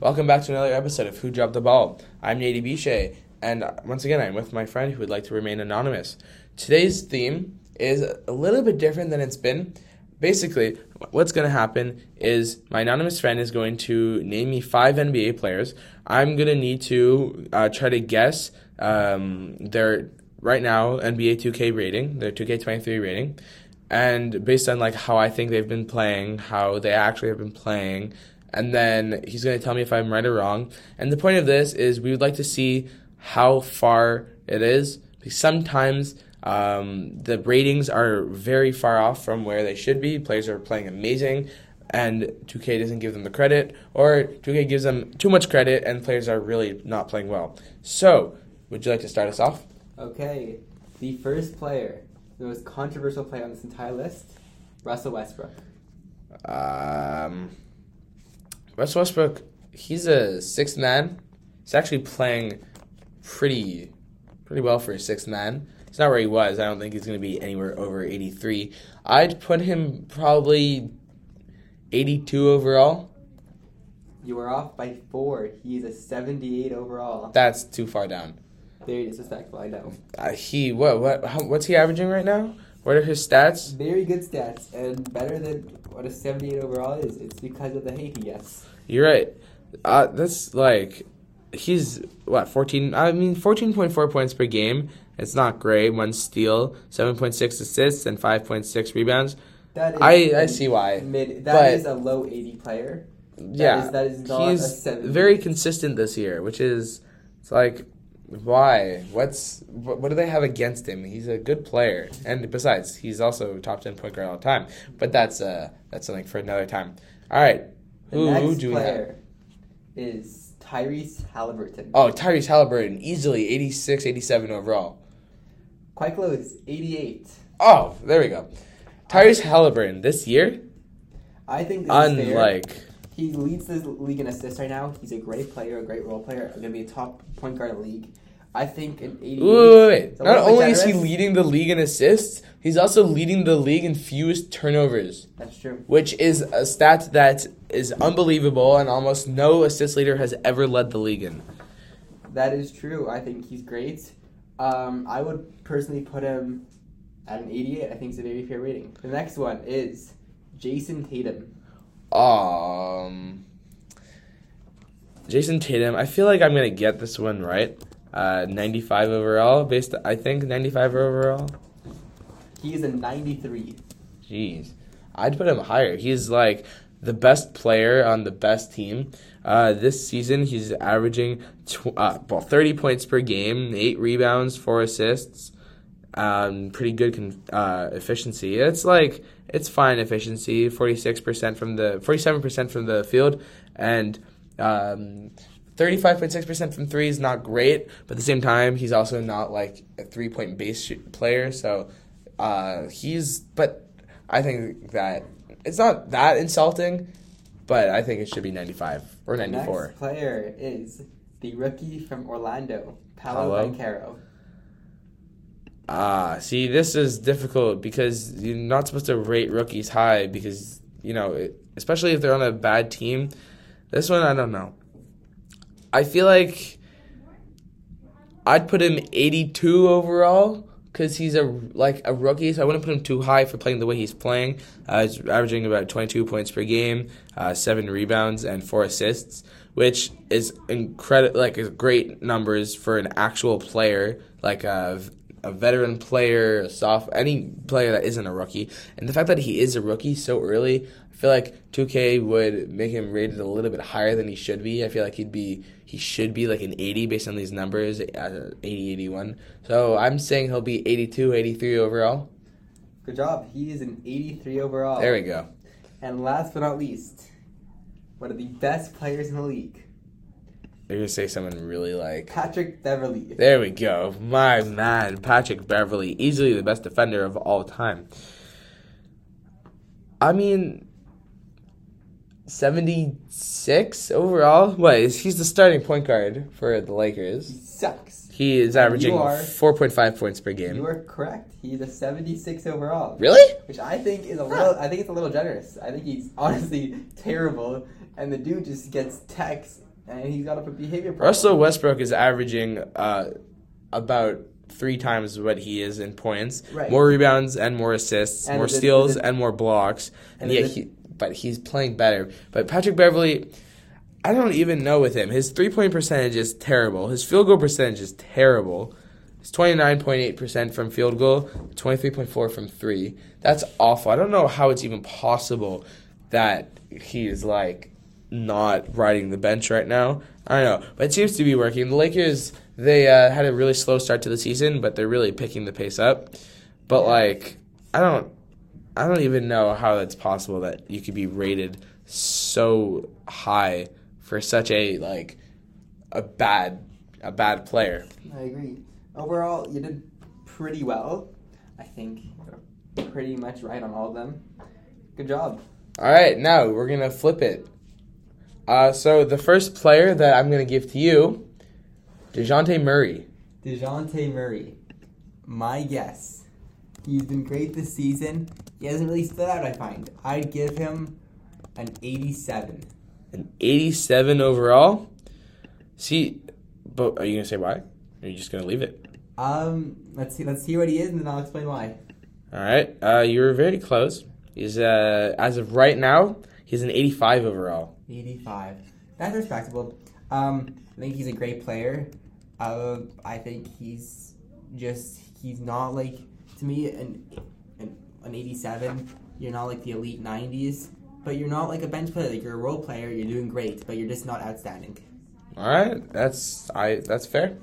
Welcome back to another episode of Who Dropped the Ball. I'm Nady Bichet, and once again, I'm with my friend who would like to remain anonymous. Today's theme is a little bit different than it's been. Basically, what's going to happen is my anonymous friend is going to name me five NBA players. I'm going to need to uh, try to guess um, their right now NBA 2K rating, their 2K23 rating, and based on like how I think they've been playing, how they actually have been playing, and then he's going to tell me if I'm right or wrong. And the point of this is we would like to see how far it is because sometimes um, the ratings are very far off from where they should be. Players are playing amazing, and 2K doesn't give them the credit, or 2K gives them too much credit, and players are really not playing well. So, would you like to start us off? Okay, the first player, the most controversial player on this entire list, Russell Westbrook. Um, Russell Westbrook, he's a sixth man. He's actually playing pretty, pretty well for a sixth man. It's not where he was. I don't think he's going to be anywhere over 83. I'd put him probably 82 overall. You are off by four. He's a 78 overall. That's too far down. Very disrespectful, I know. Uh, he what what how, what's he averaging right now? What are his stats? Very good stats and better than what a 78 overall is. It's because of the hate he gets. You're right. Uh, that's like he's what 14 I mean 14.4 points per game. It's not great. One steal, 7.6 assists and 5.6 rebounds. That is I, I see why. Mid, That But- is a low 80 player. That yeah. is- that is not a he's 70. very consistent this year, which is it's like why? What's what, what do they have against him? He's a good player, and besides, he's also top ten point guard all the time. But that's uh that's something for another time. All right, The who next do we have? is Tyrese Halliburton. Oh, Tyrese Halliburton, easily 86, 87 overall. Quite close, 88. Oh, there we go. Tyrese Halliburton this year, I think this is fair. unlike He leads the league in assists right now. He's a great player, a great role player. Going to be a top point guard in the league. I think an 88. Wait, wait, wait. Not only is he leading the league in assists, he's also leading the league in fewest turnovers, That's true. which is a stat that is unbelievable and almost no assist leader has ever led the league in. That is true. I think he's great. Um, I would personally put him at an 88. I think it's a very fair rating. The next one is Jayson Tatum. Um, Jayson Tatum, I feel like I'm gonna get this one right. Uh, 95 overall, based I think 95 overall. He is a 93. Jeez, I'd put him higher. He's like the best player on the best team. Uh, this season, he's averaging tw- uh, well 30 points per game, eight rebounds, four assists. Um, pretty good con- uh, efficiency. It's like it's fine efficiency. 46 percent from the 47 percent from the field, and um, 35.6% from three is not great, but at the same time, he's also not like a three point base shoot player. So uh, he's, but I think that it's not that insulting, but I think it should be 95 or 94. player is the rookie from Orlando, Paolo Paolo? Ah, see, this is difficult because you're not supposed to rate rookies high because, you know, especially if they're on a bad team. This one, I don't know. I feel like I'd put him 82 overall because he's a like a rookie, so I wouldn't put him too high for playing the way he's playing. Uh, he's averaging about 22 points per game, uh, seven rebounds, and four assists, which is incredible, like is great numbers for an actual player, like a, a veteran player, a soft, any player that isn't a rookie. And the fact that he is a rookie so early, I feel like 2K would make him rated a little bit higher than he should be. I feel like he'd be he should be like an 80 based on these numbers, uh, 80, 81. So I'm saying he'll be 82, 83 overall. Good job. He is an 83 overall. There we go. And last but not least, one of the best players in the league, You're gonna say someone really like. Patrick Beverley. There we go. My man, Patrick Beverley, easily the best defender of all time. I mean, 76 overall? What? Is he's the starting point guard for the He Lakers. sucks. He is averaging 4.5 points per game. You are correct. He's a 76 overall. Really? Which I think is a little. I think it's a little generous. I think he's honestly terrible, and the dude just gets texts and he's got a behavior problem. Russell Westbrook is averaging uh, about three times what he is in points, Right. more rebounds and more assists, And more the- steals the- and more blocks, and, and yet he, but he's playing better. But Patrick Beverley, I don't even know with him. His three point percentage is terrible. His field goal percentage is terrible. It's twenty nine point eight percent from field goal, twenty three point four from three. That's awful. I don't know how it's even possible that he is like not riding the bench right now. I don't know, but it seems to be working. The Lakers they uh, had a really slow start to the season, but they're really picking the pace up. But like, I don't, I don't even know how that's possible that you could be rated so high for such a like a bad a bad player. I agree. Overall, you did pretty well. I think pretty much right on all of them. Good job. All right, now we're gonna flip it. Uh, so the first player that I'm gonna give to you, Dejounte Murray. DeJounte Murray. My guess. He's been great this season. He hasn't really stood out, I find. I'd give him an 87. An 87 overall. See, but are you gonna say why? Or are you just gonna leave it? Um, let's see. Let's see what he is, and then I'll explain why. All right, uh, you were very close. He's uh, as of right now, he's an 85 overall. 85. That's respectable. Um, I think he's a great player. Uh, I think he's just he's not like to me an an, an 87. You're not like the elite 90s, but you're not like a bench player. Like you're a role player. You're doing great, but you're just not outstanding. All right, that's I that's fair.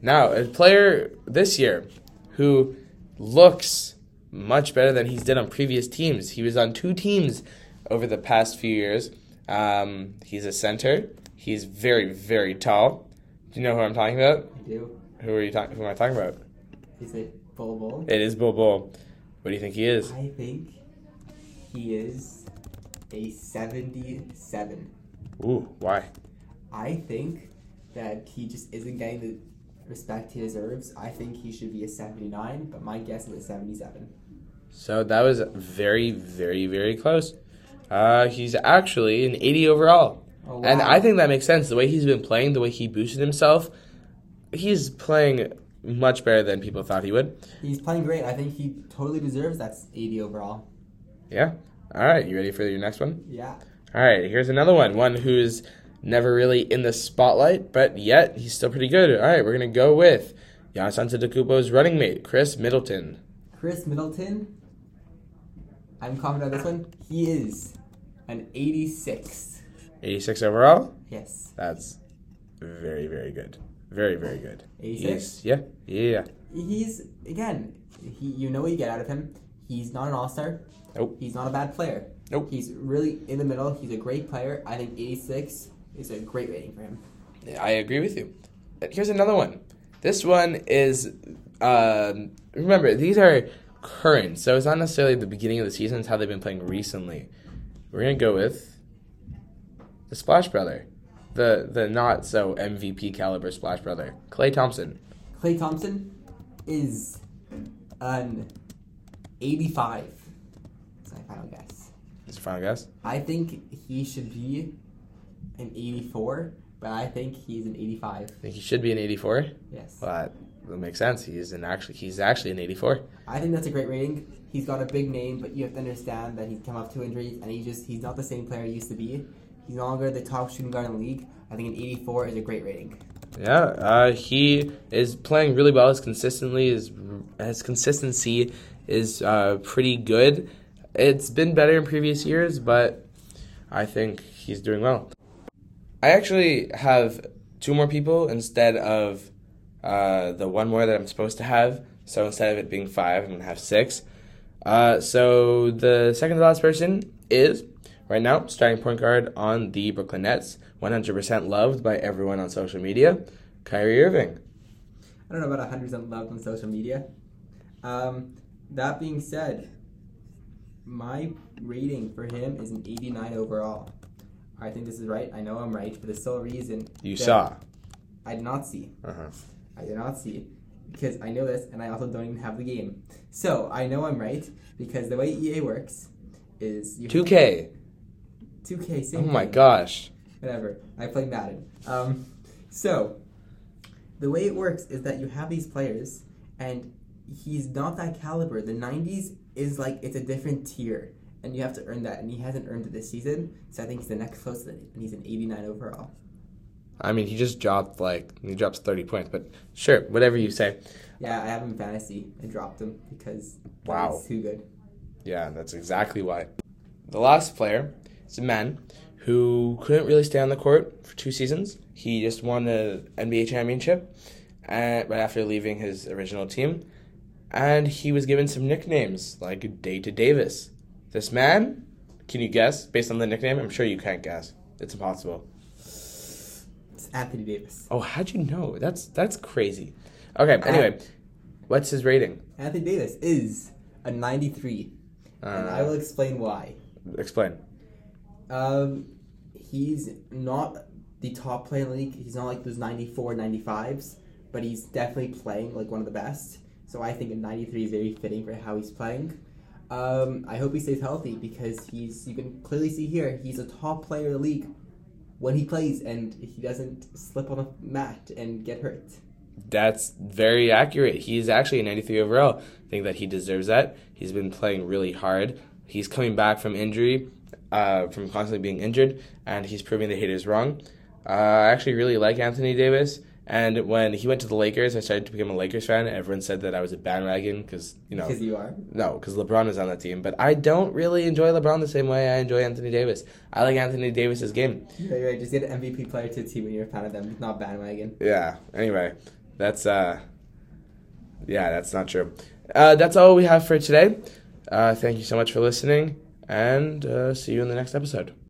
Now, a player this year who looks much better than he's did on previous teams. He was on two teams over the past few years. Um, he's a center. He's very very tall. Do you know who I'm talking about? I do. Who are you talking? Who am I talking about? Is it Bol Bol? It is Bol Bol. What do you think he is? I think he is a 77. Ooh, why? I think that he just isn't getting the respect he deserves. I think he should be a 79, but my guess is a 77. So that was very very very close. Uh, he's actually an 80 overall. Oh, And. I think that makes sense. The way he's been playing, the way he boosted himself, he's playing much better than people thought he would. he's playing great. I think he totally deserves that 80 overall. Yeah. All right. You ready for your next one? Yeah. All right. Here's another one. One who's never really in the spotlight, but yet he's still pretty good. All right. We're gonna go with Giannis Antetokounmpo's running mate, Khris Middleton. Khris Middleton. I'm confident on this one. He is an 86. 86 overall. Yes. That's very very good. Very very good. 86? He's, yeah. Yeah. He's again. He, you know what you get out of him. He's not an all star. Nope. He's not a bad player. Nope. He's really in the middle. He's a great player. I think 86 is a great rating for him. I agree with you. Here's another one. This one is, um, remember, these are current, so it's not necessarily the beginning of the season, it's how they've been playing recently. We're going to go with the Splash Brother. The, the not so MVP caliber Splash Brother. Klay Thompson. Klay Thompson is an 85. That's my final guess. Is your final guess? I think he should be an 84, but I think he's an 85. I think he should be an 84. Yes. Well, that, makes sense. He's an actually he's actually an 84. I think that's a great rating. He's got a big name, but you have to understand that he's come off two injuries, and he just he's not the same player he used to be. He's no longer the top shooting guard in the league. I think an 84 is a great rating. Yeah, uh, he is playing really well. His consistently is his consistency is uh, pretty good. It's been better in previous years, but I think he's doing well. I actually have two more people instead of uh, the one more that I'm supposed to have. So instead of it being five, I'm gonna have six. Uh, so the second to last person is right now starting point guard on the Brooklyn Nets, 100% loved by everyone on social media, Kyrie Irving. I don't know about 100% loved on social media. Um, that being said, my rating for him is an 89 overall. I think this is right. I know I'm right for the sole reason You saw. I did not see. Uh-huh. I did not see because I know this and I also don't even have the game. So I know I'm right because the way EA works is you 2K. 2K same. Oh my thing. gosh. whatever. I play Madden. Um, so the way it works is that you have these players, and he's not that caliber. The '90s is like it's a different tier, and you have to earn that, and he hasn't earned it this season. So I think he's the next closest, and he's an 89 overall. I mean, he just dropped like he drops thirty points, but sure, whatever you say. Yeah, I have him in fantasy. I dropped him because Wow. he's too good. Yeah, that's exactly why. The last player is a man who couldn't really stay on the court for two seasons. He just won the NBA championship uh, right after leaving his original team, and he was given some nicknames like Data Davis. This man, can you guess based on the nickname? I'm sure you can't guess. It's impossible. Anthony Davis. Oh, how'd you know? That's that's crazy. Okay, anyway, what's his rating? Anthony Davis is a 93, and I Uh, will explain why. explain. Um, he's not the top player in the league. He's not like those 94, 95s, but he's definitely playing like one of the best. So I think a 93 is very fitting for how he's playing. Um, I hope he stays healthy because he's you can clearly see here he's a top player in the league when he plays and he doesn't slip on a mat and get hurt. That's very accurate. He's actually a 93 overall. I think that he deserves that. He's been playing really hard. He's coming back from injury, uh, from constantly being injured, and he's proving the haters wrong. Uh, I actually really like Anthony Davis. And when he went to the Lakers, I started to become a Lakers fan. Everyone said that I was a bandwagon because you know Because you are. no, because LeBron is on that team. But I don't really enjoy LeBron the same way I enjoy Anthony Davis. I like Anthony Davis's game. Right, right. Just get an MVP player to a team when you're a fan of them, not bandwagon. Yeah. Anyway, that's uh, yeah, that's not true. Uh, that's all we have for today. Uh, thank you so much for listening, and uh, see you in the next episode.